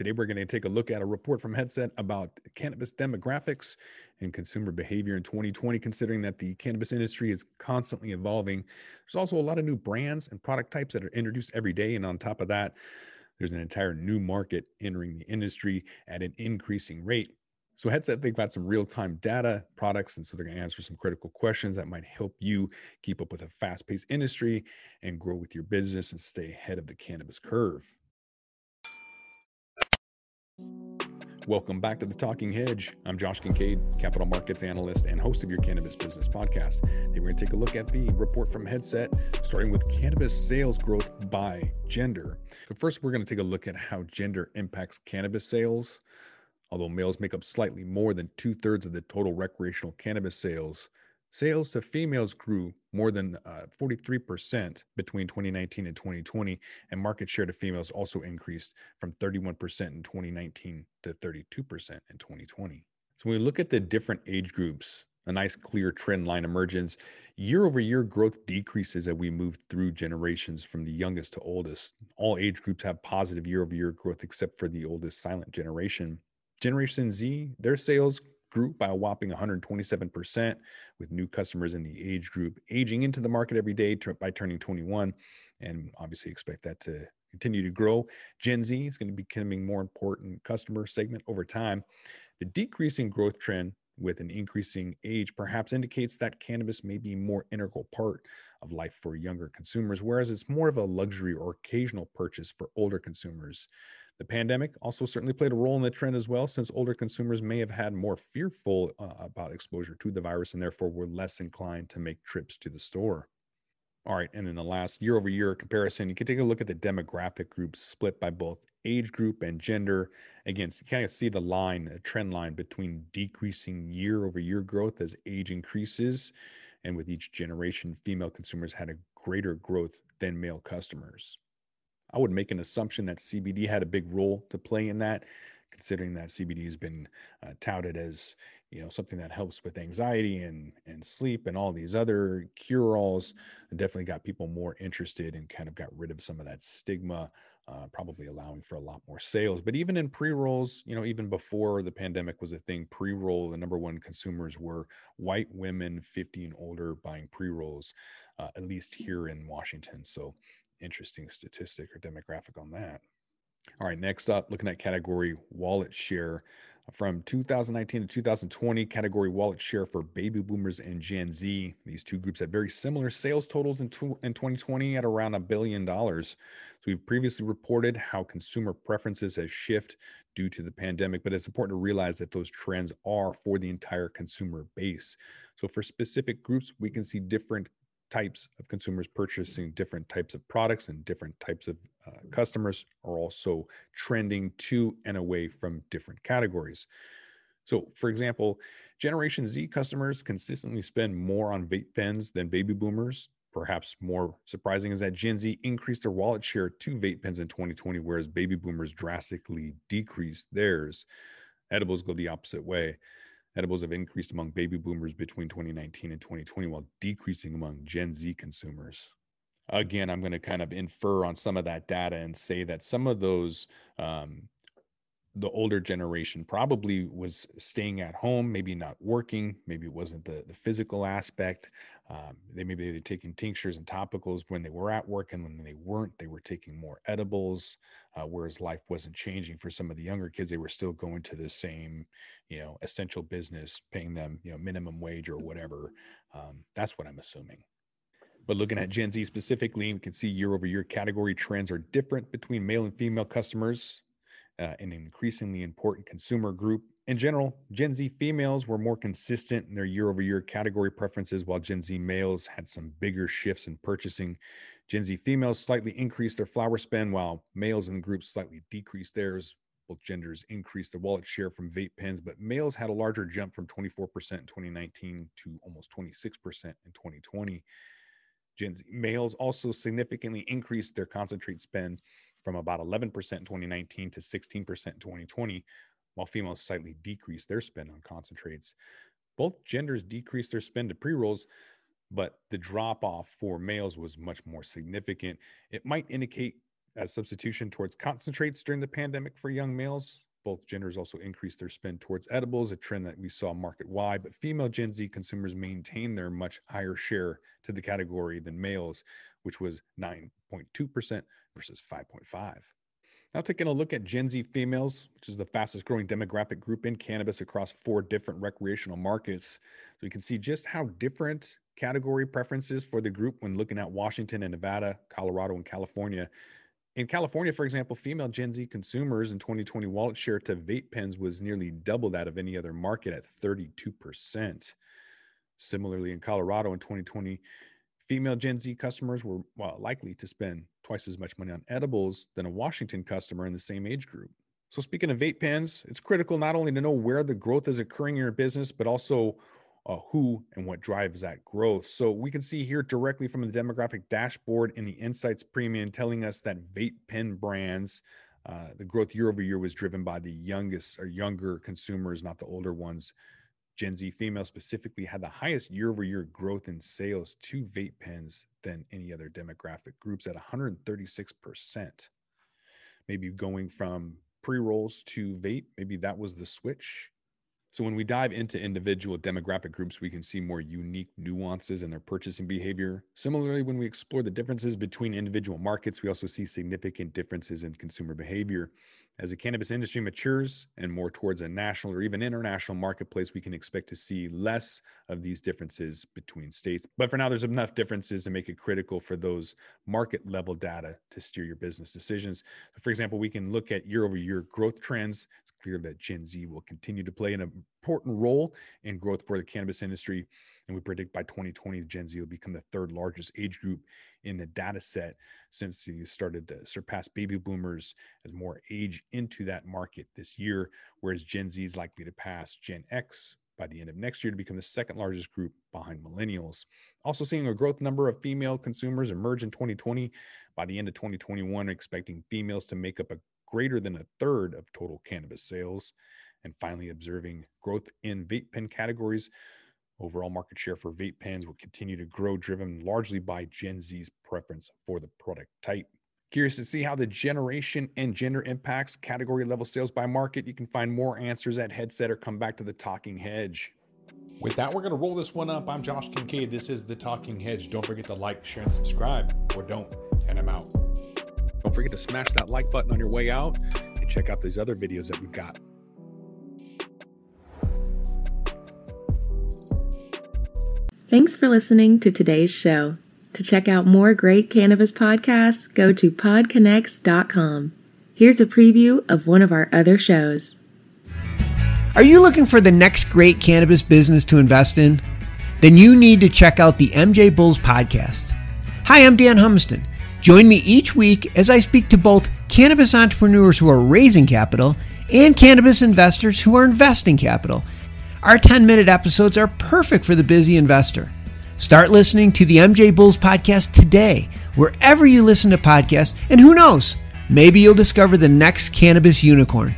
Today, we're going to take a look at a report from Headset about cannabis demographics and consumer behavior in 2020, considering that the cannabis industry is constantly evolving. There's also a lot of new brands and product types that are introduced every day. And on top of that, there's an entire new market entering the industry at an increasing rate. So Headset they've got some real-time data products, and so they're going to answer some critical questions that might help you keep up with a fast-paced industry and grow with your business and stay ahead of the cannabis curve. Welcome back to the Talking Hedge. I'm Josh Kincaid, capital markets analyst and host of your cannabis business podcast. Today we're going to take a look at the report from Headset, starting with cannabis sales growth by gender. But first, we're going to take a look at how gender impacts cannabis sales. Although males make up slightly more than two thirds of the total recreational cannabis sales, sales to females grew more than uh, 43% between 2019 and 2020, and market share to females also increased from 31% in 2019 to 32% in 2020. So when we look at the different age groups, a nice clear trend line emerges. Year over year growth decreases as we move through generations from the youngest to oldest. All age groups have positive year over year growth except for the oldest silent generation. Generation Z, their sales grew by a whopping 127% with new customers in the age group aging into the market every day by turning 21 and obviously expect that to continue to grow. Gen z is going to be becoming more important customer segment over time. The decreasing growth trend with an increasing age perhaps indicates that cannabis may be more integral part of life for younger consumers whereas it's more of a luxury or occasional purchase for older consumers the pandemic also certainly played a role in the trend as well, since older consumers may have had more fearful uh, about exposure to the virus and therefore were less inclined to make trips to the store. All right, and in the last year over year comparison, you can take a look at the demographic groups split by both age group and gender. Again, you kind of see the line, the trend line between decreasing year over year growth as age increases. And with each generation, female consumers had a greater growth than male customers. I would make an assumption that CBD had a big role to play in that, considering that CBD has been uh, touted as you know something that helps with anxiety and and sleep and all these other cure-alls. It definitely got people more interested and kind of got rid of some of that stigma. Uh, probably allowing for a lot more sales. But even in pre rolls, you know, even before the pandemic was a thing, pre roll, the number one consumers were white women 50 and older buying pre rolls, uh, at least here in Washington. So interesting statistic or demographic on that. All right, next up, looking at category wallet share from 2019 to 2020, category wallet share for baby boomers and Gen Z. These two groups had very similar sales totals in, in 2020 at around a billion dollars. So we've previously reported how consumer preferences has shifted due to the pandemic, but it's important to realize that those trends are for the entire consumer base. So for specific groups, we can see different types of consumers purchasing different types of products and different types of uh, customers are also trending to and away from different categories. So, for example, Generation Z customers consistently spend more on vape pens than baby boomers. Perhaps more surprising is that Gen Z increased their wallet share to vape pens in 2020, whereas baby boomers drastically decreased theirs. Edibles go the opposite way. Edibles have increased among baby boomers between 2019 and 2020 while decreasing among Gen Z consumers. Again, I'm going to kind of infer on some of that data and say that some of those um, the older generation probably was staying at home, maybe not working, maybe it wasn't the, the physical aspect. Um, they maybe they were taking tinctures and topicals when they were at work, and when they weren't, they were taking more edibles. Uh, whereas life wasn't changing for some of the younger kids, they were still going to the same, you know, essential business, paying them, you know, minimum wage or whatever. Um, that's what I'm assuming. But looking at Gen Z specifically, we can see year over year category trends are different between male and female customers uh, an increasingly important consumer group. In general, Gen Z females were more consistent in their year over year category preferences, while Gen Z males had some bigger shifts in purchasing. Gen Z females slightly increased their flower spend, while males in the group slightly decreased theirs. Both genders increased their wallet share from vape pens, but males had a larger jump from 24% in 2019 to almost 26% in 2020. Gen Z males also significantly increased their concentrate spend from about 11% in 2019 to 16% in 2020, while females slightly decreased their spend on concentrates. Both genders decreased their spend to pre rolls, but the drop off for males was much more significant. It might indicate a substitution towards concentrates during the pandemic for young males. Both genders also increased their spend towards edibles, a trend that we saw market wide. But female Gen Z consumers maintained their much higher share to the category than males, which was 9.2% versus 5.5. Now, taking a look at Gen Z females, which is the fastest growing demographic group in cannabis across four different recreational markets. So you can see just how different category preferences for the group when looking at Washington and Nevada, Colorado, and California. In California, for example, female Gen Z consumers in 2020 wallet share to vape pens was nearly double that of any other market at 32%. Similarly, in Colorado in 2020, female Gen Z customers were well, likely to spend twice as much money on edibles than a Washington customer in the same age group. So, speaking of vape pens, it's critical not only to know where the growth is occurring in your business, but also uh, who and what drives that growth. So we can see here directly from the demographic dashboard in the Insights Premium telling us that vape pen brands, uh, the growth year over year was driven by the youngest or younger consumers, not the older ones. Gen Z females specifically had the highest year over year growth in sales to vape pens than any other demographic groups at 136%. Maybe going from pre rolls to vape, maybe that was the switch so when we dive into individual demographic groups, we can see more unique nuances in their purchasing behavior. Similarly, when we explore the differences between individual markets, we also see significant differences in consumer behavior. As the cannabis industry matures and more towards a national or even international marketplace, we can expect to see less of these differences between states. But for now, there's enough differences to make it critical for those market level data to steer your business decisions. For example, we can look at year over year growth trends. It's clear that Gen Z will continue to play an important role in growth for the cannabis industry. And we predict by 2020, Gen Z will become the third largest age group in the data set since he started to surpass baby boomers as more age into that market this year, whereas Gen Z is likely to pass Gen X by the end of next year to become the second largest group behind millennials. Also, seeing a growth number of female consumers emerge in 2020. By the end of 2021, expecting females to make up a greater than a third of total cannabis sales. And finally, observing growth in vape pen categories Overall market share for vape pens will continue to grow, driven largely by Gen Z's preference for the product type. Curious to see how the generation and gender impacts category level sales by market? You can find more answers at Headset or come back to the Talking Hedge. With that, we're going to roll this one up. I'm Josh Kincaid. This is the Talking Hedge. Don't forget to like, share, and subscribe, or don't, and I'm out. Don't forget to smash that like button on your way out and check out these other videos that we've got. Thanks for listening to today's show. To check out more great cannabis podcasts, go to podconnects.com. Here's a preview of one of our other shows. Are you looking for the next great cannabis business to invest in? Then you need to check out the MJ Bulls podcast. Hi, I'm Dan Humiston. Join me each week as I speak to both cannabis entrepreneurs who are raising capital and cannabis investors who are investing capital our 10 minute episodes are perfect for the busy investor. Start listening to the MJ Bulls podcast today, wherever you listen to podcasts, and who knows, maybe you'll discover the next cannabis unicorn.